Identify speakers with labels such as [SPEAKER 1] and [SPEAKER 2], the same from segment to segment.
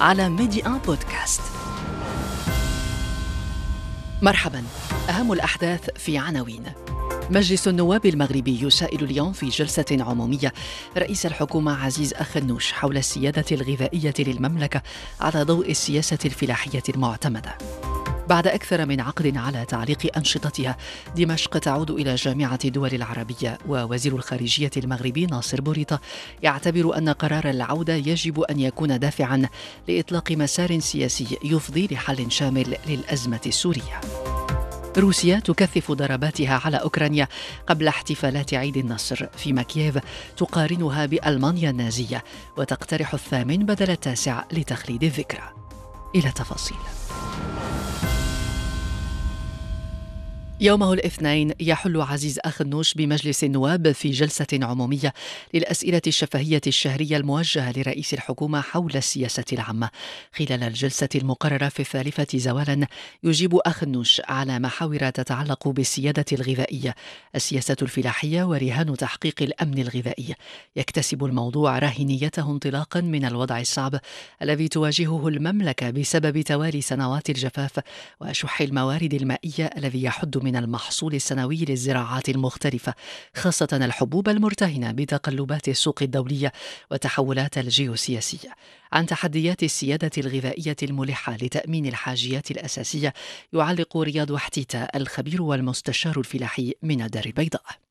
[SPEAKER 1] على ميدي ان بودكاست. مرحبا. أهم الأحداث في عناوين. مجلس النواب المغربي يسائل اليوم في جلسة عمومية رئيس الحكومة عزيز أخنوش حول السيادة الغذائية للمملكة على ضوء السياسة الفلاحية المعتمدة. بعد أكثر من عقد على تعليق أنشطتها. دمشق تعود إلى جامعة الدول العربية ووزير الخارجية المغربي ناصر بوريطة يعتبر أن قرار العودة يجب أن يكون دافعا لإطلاق مسار سياسي يفضي لحل شامل للأزمة السورية. روسيا تكثف ضرباتها على أوكرانيا قبل احتفالات عيد النصر. فيما كييف تقارنها بألمانيا النازية وتقترح الثامن بدل التاسع لتخليد الذكرى إلى تفاصيل. يومه الاثنين يحل عزيز أخنوش بمجلس النواب في جلسة عمومية للأسئلة الشفهية الشهرية الموجهة لرئيس الحكومة حول السياسة العامة. خلال الجلسة المقررة في الثالثة زوالا يجيب أخنوش على محاور تتعلق بالسيادة الغذائية. السياسة الفلاحية ورهان تحقيق الأمن الغذائي. يكتسب الموضوع راهنيته انطلاقا من الوضع الصعب الذي تواجهه المملكة بسبب توالي سنوات الجفاف وشح الموارد المائية الذي يحد من المحصول السنوي للزراعات المختلفة خاصة الحبوب المرتهنة بتقلبات السوق الدولية والتحولات الجيوسياسية. عن تحديات السيادة الغذائية الملحة لتأمين الحاجيات الأساسية يعلق رياض وحتيتة الخبير والمستشار الفلاحي من الدار البيضاء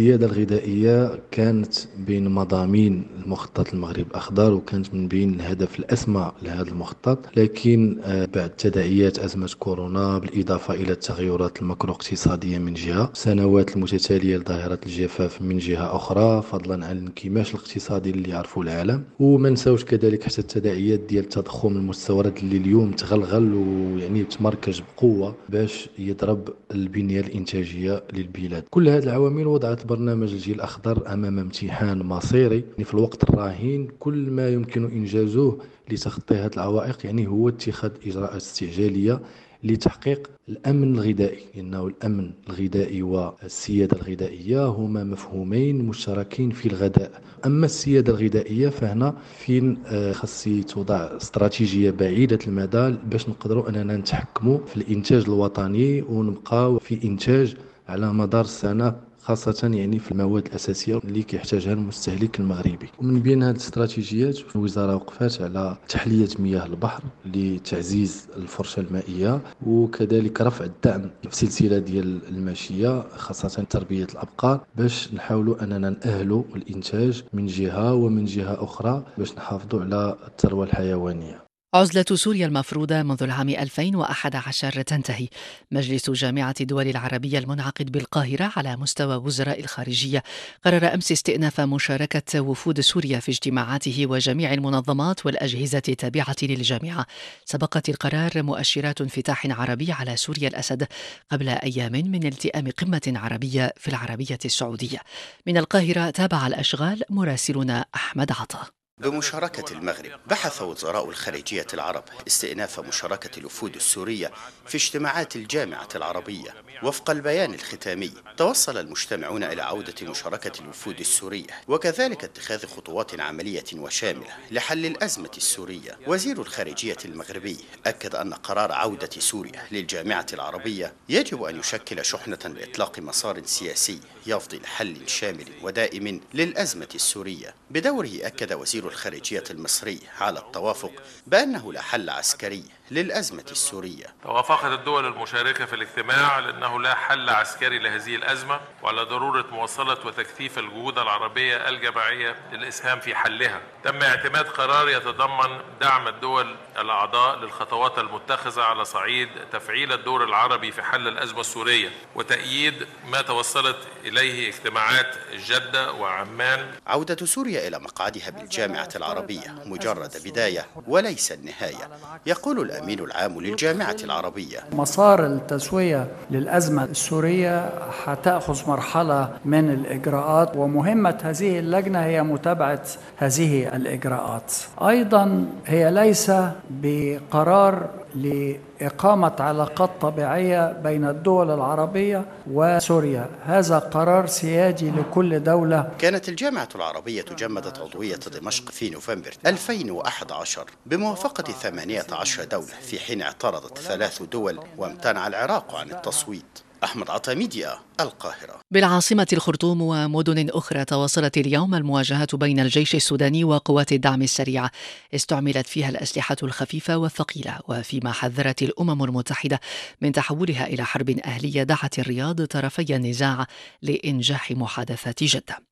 [SPEAKER 2] السيادة الغذائية كانت بين مضامين المخطط المغرب أخضر وكانت من بين الهدف الأسمى لهذا المخطط لكن آه، بعد تداعيات أزمة كورونا بالإضافة إلى التغيرات المكرو اقتصادية من جهة سنوات المتتالية لظاهرة الجفاف من جهة أخرى فضلا عن الانكماش الاقتصادي اللي يعرفه العالم. وما نساوش كذلك حتى التداعيات ديال التضخم المستورد اللي اليوم تغلغل ويعني تمركز بقوة باش يضرب البنية الإنتاجية للبلاد. كل هذه العوامل وضعت برنامج الجيل الأخضر أمام امتحان مصيري. يعني في الوقت الراهن كل ما يمكن إنجازه لتخطي هذه العوائق يعني هو اتخاذ إجراءات استعجالية لتحقيق الأمن الغذائي. لأنه الأمن الغذائي والسيادة الغذائية هما مفهومين مشتركين في الغذاء. أما السيادة الغذائية فهنا فين آه، خاص توضع استراتيجية بعيدة المدى باش نقدروا أننا نتحكموا في الإنتاج الوطني ونبقاو في إنتاج على مدار السنة خاصة يعني في المواد الأساسية اللي كيحتاجها المستهلك المغربي. ومن بين هذه الاستراتيجيات الوزارة وقفات على تحلية مياه البحر لتعزيز الفرشة المائية وكذلك رفع الدعم في السلسلة ديال الماشية خاصة تربية الأبقار باش نحاولوا أننا نأهلوا الإنتاج من جهة ومن جهة أخرى باش نحافظوا على الثروة الحيوانية.
[SPEAKER 1] عزلة سوريا المفروضة منذ العام 2011 تنتهي. مجلس جامعة الدول العربية المنعقد بالقاهرة على مستوى وزراء الخارجية قرر أمس استئناف مشاركة وفود سوريا في اجتماعاته وجميع المنظمات والأجهزة التابعة للجامعة. سبقت القرار مؤشرات انفتاح عربي على سوريا الأسد قبل أيام من التئام قمة عربية في العربية السعودية. من القاهرة تابع الأشغال مراسلنا أحمد عطا.
[SPEAKER 3] بمشاركة المغرب بحث وزراء الخارجية العرب استئناف مشاركة الوفود السورية في اجتماعات الجامعة العربية. وفق البيان الختامي توصل المجتمعون إلى عودة مشاركة الوفود السورية وكذلك اتخاذ خطوات عملية وشاملة لحل الأزمة السورية. وزير الخارجية المغربي أكد أن قرار عودة سوريا للجامعة العربية يجب أن يشكل شحنة لإطلاق مسار سياسي يفضي لحل شامل ودائم للأزمة السورية. بدوره أكد وزير الخارجية المصري على التوافق بأنه لا حل عسكري. للأزمة السورية.
[SPEAKER 4] توافقت الدول المشاركة في الاجتماع على أنه لا حل عسكري لهذه الأزمة وعلى ضرورة مواصلة وتكثيف الجهود العربية الجماعية للإسهام في حلها. تم اعتماد قرار يتضمن دعم الدول الأعضاء للخطوات المتخذة على صعيد تفعيل الدور العربي في حل الأزمة السورية وتأييد ما توصلت إليه اجتماعات جدة وعمان.
[SPEAKER 3] عودة سوريا إلى مقعدها بالجامعة الجامعة العربية مجرد بداية وليس النهاية. يقول الأمين العام للجامعة العربية.
[SPEAKER 5] مسار التسوية للأزمة السورية حتأخذ مرحلة من الإجراءات ومهمة هذه اللجنة هي متابعة هذه الإجراءات. أيضا هي ليس بقرار لإقامة علاقات طبيعية بين الدول العربية وسوريا. هذا قرار سيادي لكل دولة.
[SPEAKER 3] كانت الجامعة العربية جمدت عضوية دمشق في نوفمبر 2011 بموافقة 18 دولة في حين اعترضت ثلاث دول وامتنع العراق عن التصويت. أحمد عطا ميديا القاهرة.
[SPEAKER 1] بالعاصمة الخرطوم ومدن أخرى تواصلت اليوم المواجهات بين الجيش السوداني وقوات الدعم السريع. استعملت فيها الأسلحة الخفيفة والثقيلة وفيما حذرت الأمم المتحدة من تحولها إلى حرب أهلية دعت الرياض طرفي النزاع لإنجاح محادثات جدة.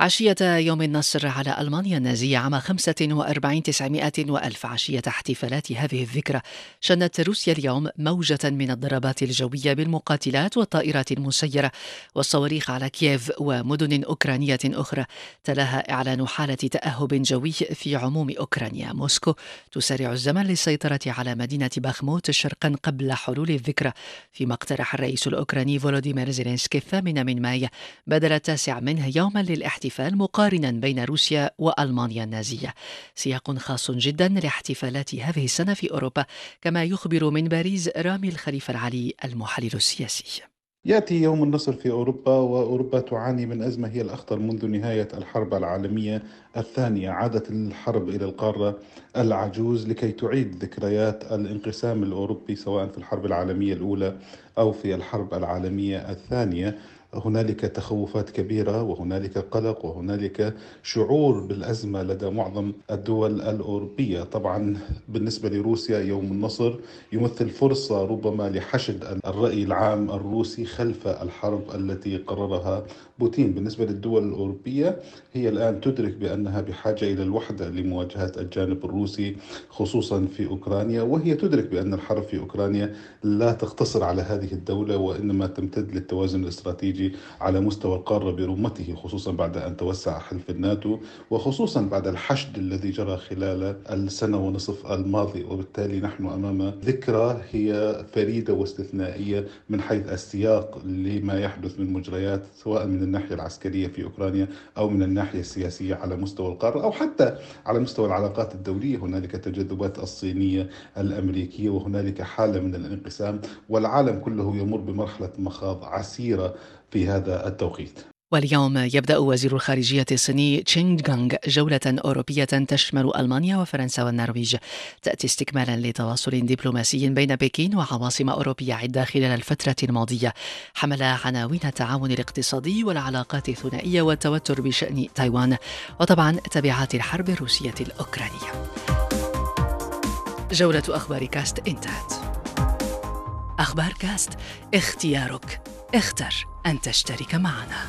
[SPEAKER 1] عشية يوم النصر على ألمانيا النازية عام 45 900 وألف عشية احتفالات هذه الذكرى. شنت روسيا اليوم موجة من الضربات الجوية بالمقاتلات والطائرات المسيرة والصواريخ على كييف ومدن أوكرانية أخرى. تلاها إعلان حالة تأهب جوي في عموم أوكرانيا. موسكو تسارع الزمن للسيطرة على مدينة باخموت شرقا قبل حلول الذكرى. فيما اقترح الرئيس الأوكراني فولوديمير زيلينسكي الثامن من ماي بدل التاسع منه يوما للاحتفال الاحتفال مقارنا بين روسيا وألمانيا النازية. سياق خاص جدا لاحتفالات هذه السنة في أوروبا كما يخبر من باريس رامي الخليفة العلي المحلل السياسي.
[SPEAKER 6] يأتي يوم النصر في أوروبا وأوروبا تعاني من أزمة هي الأخطر منذ نهاية الحرب العالمية الثانية عادت الحرب إلى القارة العجوز لكي تعيد ذكريات الانقسام الأوروبي سواء في الحرب العالمية الأولى أو في الحرب العالمية الثانية. هنالك تخوفات كبيرة وهنالك قلق وهنالك شعور بالأزمة لدى معظم الدول الأوروبية، طبعا بالنسبة لروسيا يوم النصر يمثل فرصة ربما لحشد الرأي العام الروسي خلف الحرب التي قررها بوتين، بالنسبة للدول الأوروبية هي الآن تدرك بأنها بحاجة إلى الوحدة لمواجهة الجانب الروسي خصوصا في أوكرانيا، وهي تدرك بأن الحرب في أوكرانيا لا تقتصر على هذه الدولة وإنما تمتد للتوازن الاستراتيجي على مستوى القارة برمته خصوصا بعد أن توسع حلف الناتو وخصوصا بعد الحشد الذي جرى خلال السنة ونصف الماضي وبالتالي نحن أمام ذكرى هي فريدة واستثنائية من حيث السياق لما يحدث من مجريات سواء من الناحية العسكرية في أوكرانيا أو من الناحية السياسية على مستوى القارة أو حتى على مستوى العلاقات الدولية. هنالك تجاذبات الصينية الأمريكية وهنالك حالة من الانقسام والعالم كله يمر بمرحلة مخاض عسيرة في هذا التوقيت.
[SPEAKER 1] واليوم يبدأ وزير الخارجية الصيني تشينغ جانغ جولة أوروبية تشمل ألمانيا وفرنسا والنرويج. تأتي استكمالا لتواصل دبلوماسي بين بكين وعواصم أوروبية عدة خلال الفترة الماضية. حمل عناوين التعاون الاقتصادي والعلاقات الثنائية والتوتر بشأن تايوان وطبعا تبعات الحرب الروسية الأوكرانية. جولة أخبار كاست إنتهت. أخبار كاست اختيارك. اختر أن تشترك معنا.